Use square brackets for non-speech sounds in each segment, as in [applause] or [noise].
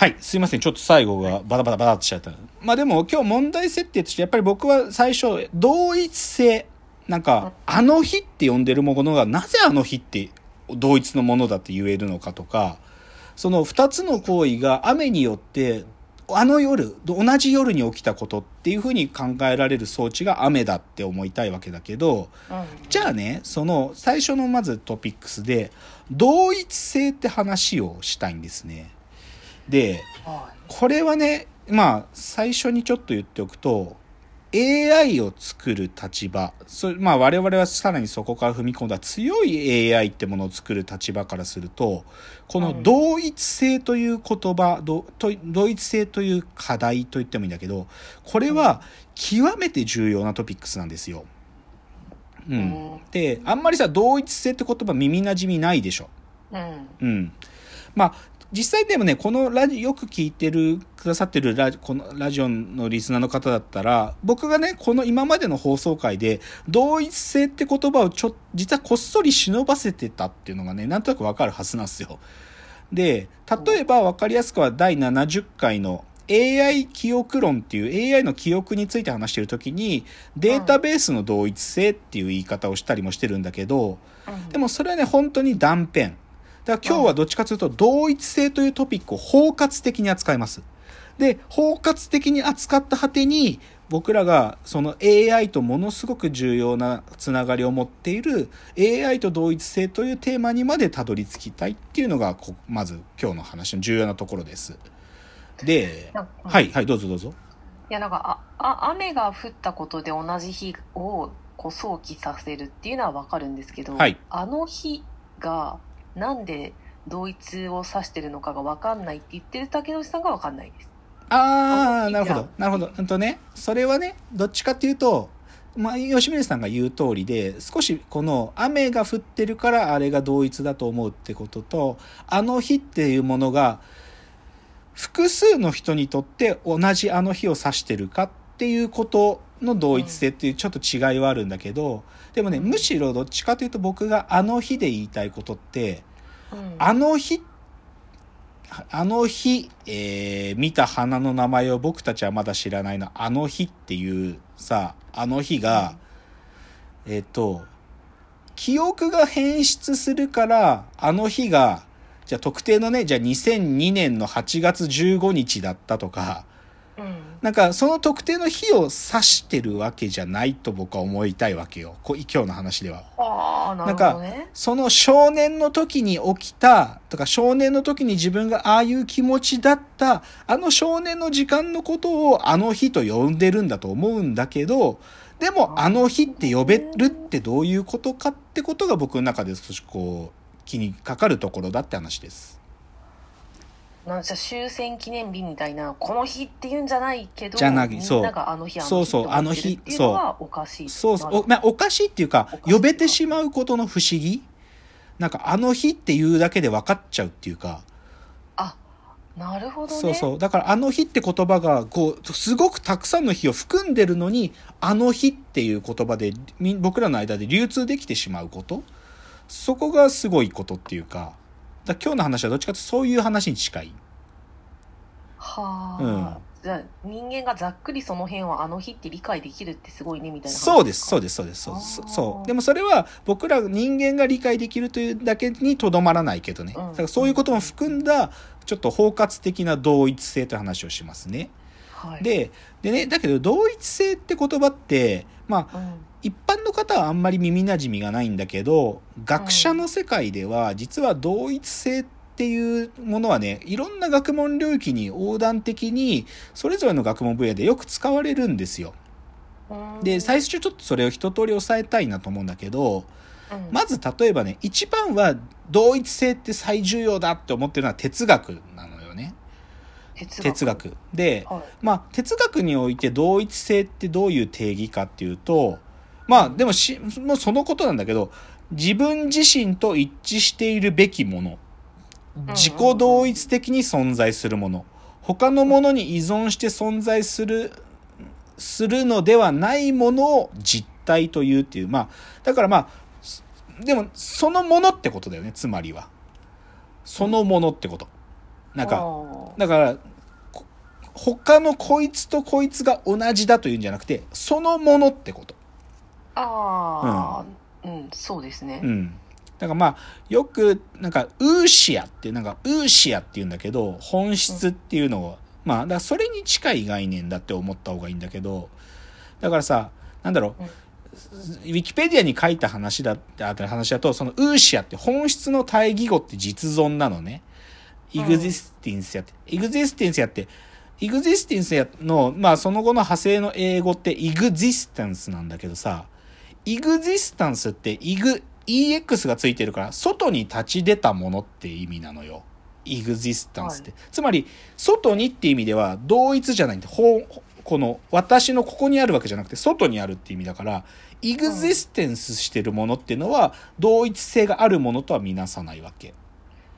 はい、すいません。ちょっと最後がバタバタバタってしちゃった。まあでも今日問題設定として、やっぱり僕は最初、同一性。なんか、あの日って呼んでるものが、なぜあの日って同一のものだって言えるのかとか、その二つの行為が雨によって、あの夜、同じ夜に起きたことっていうふうに考えられる装置が雨だって思いたいわけだけど、うんじゃあね、その最初のまずトピックスで、同一性って話をしたいんですね。で、はこれはね、まあ、最初にちょっと言っておくと、AI を作る立場、そまあ我々はさらにそこから踏み込んだ強い AI ってものを作る立場からすると、このうん同一性という言葉、同一性という課題と言ってもいいんだけど、これは極めて重要なトピックスなんですよ。ううんん。で、あんまりさ、同一性って言葉耳馴染みないでしょ。い。うん。うん。まあ、実際でもね、このラジよく聞いてる、くださってるラジこのラジオのリスナーの方だったら、僕がね、この今までの放送回で、同一性って言葉をちょ、実はこっそり忍ばせてたっていうのがね、なんとなくわかるはずなんですよ。で、例えばわかりやすくは第70回の AI 記憶論っていう AI の記憶について話してるときに、データベースの同一性っていう言い方をしたりもしてるんだけど、うんでもそれはね、本当に断片。だから今日はどっちかというと、同一性というトピックを包括的に扱います。で、包括的に扱った果てに、僕らがその AI とものすごく重要なつながりを持っている AI と同一性というテーマにまでたどり着きたいっていうのが、こまず今日の話の重要なところです。で、はい、はい、どうぞどうぞ。いやなんかああ雨が降ったことで同じ日をこう想起させるっていうのはわかるんですけど、はいあの日がなんで同一を指してるのかがわかんないって言ってる竹野内さんがわかんないです。ああ、あなるほど。なるほど。うんとね、それはね、どっちかっていうと、まあ、吉村さんが言う通りで、少しこの雨が降ってるからあれが同一だと思うってことと、あの日っていうものが、複数の人にとって同じあの日を指してるかっていうことの同一性っていうちょっと違いはあるんだけど、でもね、むしろどっちかというと僕があの日で言いたいことって、うんあの日、あの日、えー見た花の名前を僕たちはまだ知らないの、あの日っていうさ、あの日が、えっ、と、記憶が変質するから、あの日が、じゃあ特定のね、じゃあ2002年の8月15日だったとか、うんなんかその特定の日を指してるわけじゃないと僕は思いたいわけよ。こ今日の話では。ああなるほどね。その少年の時に起きたとか少年の時に自分がああいう気持ちだったあの少年の時間のことをあの日と呼んでるんだと思うんだけどでもあの日って呼べるってどういうことかってことが僕の中で少しこう気にかかるところだって話です。なんじゃ終戦記念日みたいなこの日って言うんじゃないけどじゃないみんそうながあの日あの日そうそうって思ってるっていうのはおかしい。そうそうお,、まあ、おかしいっていうか呼べてしまうことの不思議？なんかあの日っていうだけで分かっちゃうっていうか。あなるほどね。そうそう。だから、あの日って言葉が、こう、すごくたくさんの日を含んでるのに、あの日っていう言葉で、み僕らの間で流通できてしまうこと？そこがすごいことっていうか、だ今日の話はどっちかというとそういう話に近い。はあ、うんじゃあ人間がざっくりその辺をあの日って理解できるってすごいねみたいな話そうです、そうでです、そうです、そうですそう。でもそれは僕ら人間が理解できるというだけにとどまらないけどね。うんだからそういうことも含んだ、ちょっと包括的な同一性という話をしますね。はい、で、でね、だけど同一性って言葉って、まあ、うん一般の方はあんまり耳なじみがないんだけど学者の世界では実は同一性っていうものはねいろんな学問領域に横断的にそれぞれの学問分野でよく使われるんですよ。うんで最初ちょっとそれを一通り押さえたいなと思うんだけどうんまず例えばね一番は同一性って最重要だって思ってるのは哲学なのよね。哲哲学。で、はいまあ、哲学において同一性ってどういう定義かっていうと、まあ、でもし、もうそのことなんだけど、自分自身と一致しているべきもの、自己同一的に存在するもの、他のものに依存して存在する、するのではないものを実体というっていう、まあ、だからまあ、すでも、そのものってことだよね、つまりは。そのものってこと。なんか、だから、こ他のこいつとこいつが同じだというんじゃなくて、そのものってこと。ああ、うん、そうですね。うん。だからまあ、よく、なんか、ウーシアって、なんか、ウーシアって言うんだけど、本質っていうのを、まあ、だそれに近い概念だって思った方がいいんだけど、だからさ、なんだろう、うんウィキペディアに書いた話だってあった話だと、そのウーシアって本質の対義語って実存なのね。イグジスティンスやって。イグジスティンスやって、イグジスティンスやの、まあその後の派生の英語ってイグジスタンスなんだけどさ、イグジスタンスってイグ、EX がついてるから、外に立ち出たものって意味なのよ。イグジスタンスって。つまり、外にって意味では同一じゃないんで、ほうこの私のここにあるわけじゃなくて外にあるって意味だから、イグジステンスしてるものっていうのは同一性があるものとは見なさないわけ。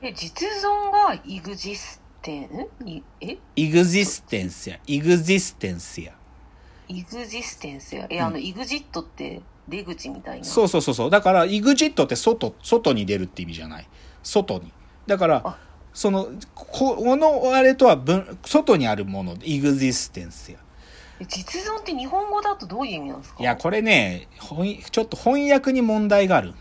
え、実存がイグジステン？いえ？イグジステンスや、イグジステンスや。イグジステンスや。え、あの、イグジットって出口みたいな。そうそうそうそう。だから、イグジットって外、外に出るって意味じゃない。外に。だからあ、その、ここのあれとは分、外にあるもので、イグジステンスや。え実存って日本語だとどういう意味なんですか？いや、これね、ほんちょっと翻訳に問題がある。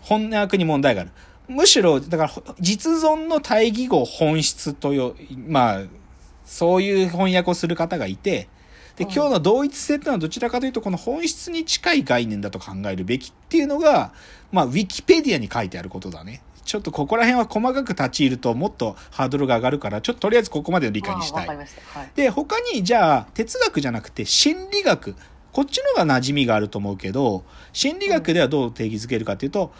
翻訳に問題がある。むしろ、だから、実存の対義語本質とよ、まあ、そういう翻訳をする方がいて、で、うん今日の同一性っていうのはどちらかというと、この本質に近い概念だと考えるべきっていうのが、まあ、ウィキペディアに書いてあることだね。ちょっとここら辺は細かく立ち入るともっとハードルが上がるから、ちょっととりあえずここまでの理解にしたい。で、他に、じゃあ、哲学じゃなくて心理学。こっちのが馴染みがあると思うけど、心理学ではどう定義づけるかというと、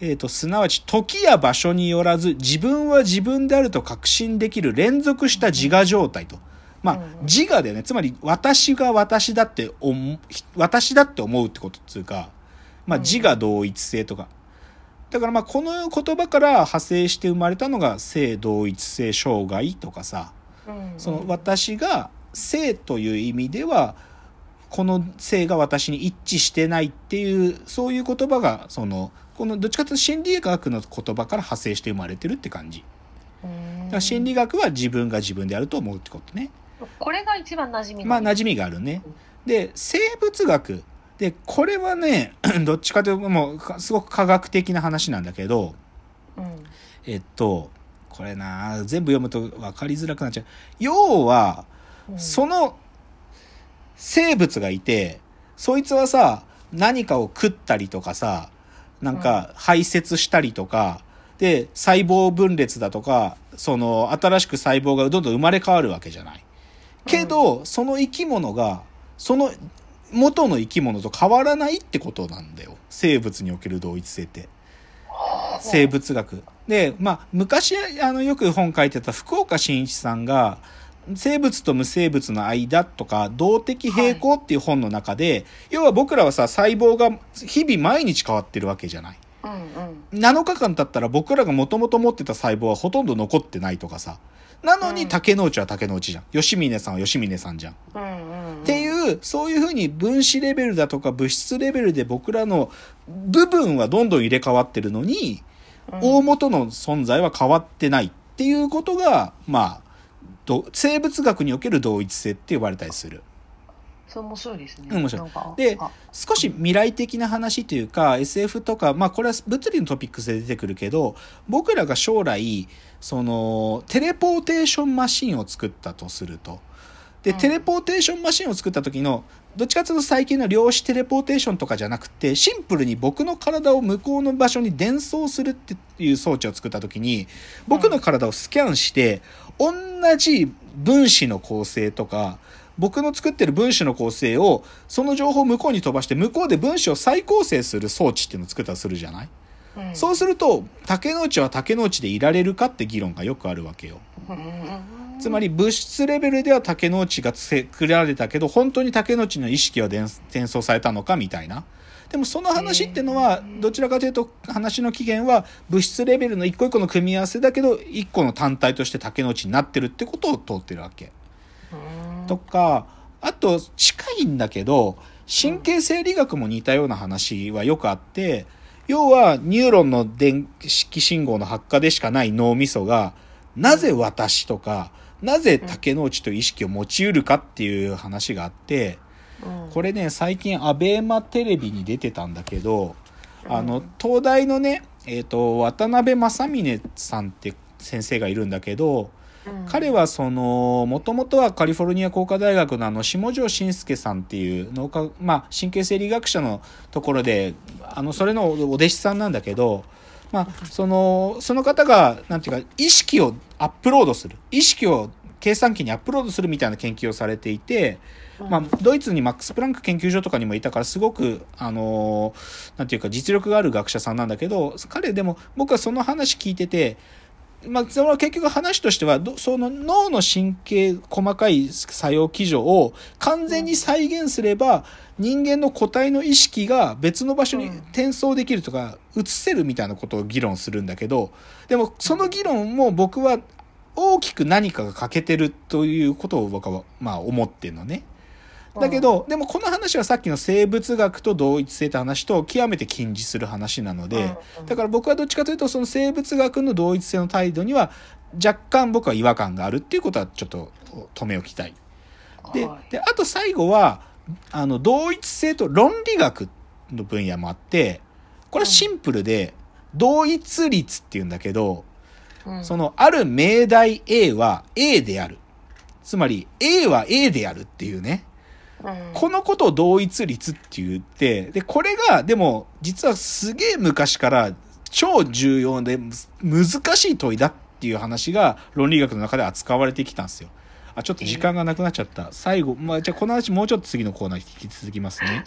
えっ、と、すなわち、時や場所によらず、自分は自分であると確信できる連続した自我状態と。まあうんうん、自我だよね。つまり、私が私だって思う、私だって思うってことっつうか、まあ、うん。自我同一性とか。だからまあ、この言葉から派生して生まれたのが、性同一性障害とかさ、うんその私が性という意味ではこの性が私に一致してないっていうそういう言葉がそのこのどっちかというと心理学の言葉から派生して生まれてるって感じ。だうん。から心理学は自分が自分であると思うってことねこれが一番馴染みまあな馴染みがあるね。で生物学。でこれはね [clears throat] どっちかというともうかすごく科学的な話なんだけどうん。えっとこれな全部読むと分かりづらくなっちゃう。要はうん。その生物がいて、そいつはさ、何かを食ったりとかさ、なんか排泄したりとか、で、細胞分裂だとか、その新しく細胞がどんどん生まれ変わるわけじゃない。けど、その生き物が、その元の生き物と変わらないってことなんだよ。生物における同一性って。生物学。で、まあ、昔、あの、よく本書いてた福岡伸一さんが、生物と無生物の間とか、動的平衡っていう本の中で、要は僕らはさ、細胞が日々毎日変わってるわけじゃない。うんうん7日間経ったら僕らがもともと持ってた細胞はほとんど残ってないとかさ。なのにうん竹之内は竹之内じゃん。吉峰さんは吉峰さんじゃん。っていう、そういうふうに分子レベルだとか物質レベルで僕らの部分はどんどん入れ替わってるのに、大元の存在は変わってないっていうことが、まあ、ど生物学における同一性って呼ばれたりする。それ面白いですね。であ。少し未来的な話というか SF とか、まあこれは物理のトピックスで出てくるけど、僕らが将来、その、テレポーテーションマシンを作ったとすると。で、うん。テレポーテーションマシンを作った時の、どっちかというと最近の量子テレポーテーションとかじゃなくて、シンプルに僕の体を向こうの場所に伝送するっていう装置を作った時に、僕の体をスキャンして、同じ分子の構成とか、僕の作ってる分子の構成を、その情報を向こうに飛ばして、向こうで分子を再構成する装置っていうのを作ったとするじゃない、うんそうすると、竹之内は竹之内でいられるかって議論がよくあるわけよ。うんつまり物質レベルでは竹之内が作られたけど、本当に竹之内の意識は伝転送されたのかみたいな。でもその話ってのは、どちらかというと話の起源は物質レベルの一個一個の組み合わせだけど、一個の単体として竹之内になってるってことを通ってるわけ。うんとか、あと近いんだけど、神経生理学も似たような話はよくあって、要はニューロンの電気信号の発火でしかない脳みそが、なぜ私とか、なぜ竹之内という意識を持ち得るかっていう話があって、うん。これね、最近アベマテレビに出てたんだけど、あのうん、東大のね、えっ、と、渡辺正峰さんって先生がいるんだけど、うん彼はその、もともとはカリフォルニア工科大学のあの、下條慎介さんっていう脳科、まあ、神経生理学者のところで、あの、それのお弟子さんなんだけど、まあ、その、その方が、なんていうか、意識をアップロードする。意識を計算機にアップロードするみたいな研究をされていて、まあ、ドイツにマックス・プランク研究所とかにもいたからすごく、あのーなんていうか実力がある学者さんなんだけど彼でも僕はその話聞いてて、まあ、その結局話としてはどその脳の神経細かい作用基準を完全に再現すれば人間の個体の意識が別の場所にうん転送できるとか移せるみたいなことを議論するんだけどでもその議論も僕は大きく何かが欠けてるということを僕はまあ思ってるのね。だけど、でもこの話はさっきの生物学と同一性って話と極めて近似する話なので、だから僕はどっちかというとその生物学の同一性の態度には若干僕は違和感があるっていうことはちょっと止め置きたい。ではい。であと最後はあの同一性と論理学の分野もあってこれはシンプルで同一律っていうんだけど、うん。そのある命題 A は A である。つまり A は A であるっていうね。うんこのことを同一律って言って、で、これが、でも、実はすげえ昔から超重要で難しい問いだっていう話が論理学の中で扱われてきたんですよ。あ、ちょっと時間がなくなっちゃった。最後、まあ、じゃあこの話もうちょっと次のコーナー引き続きますね。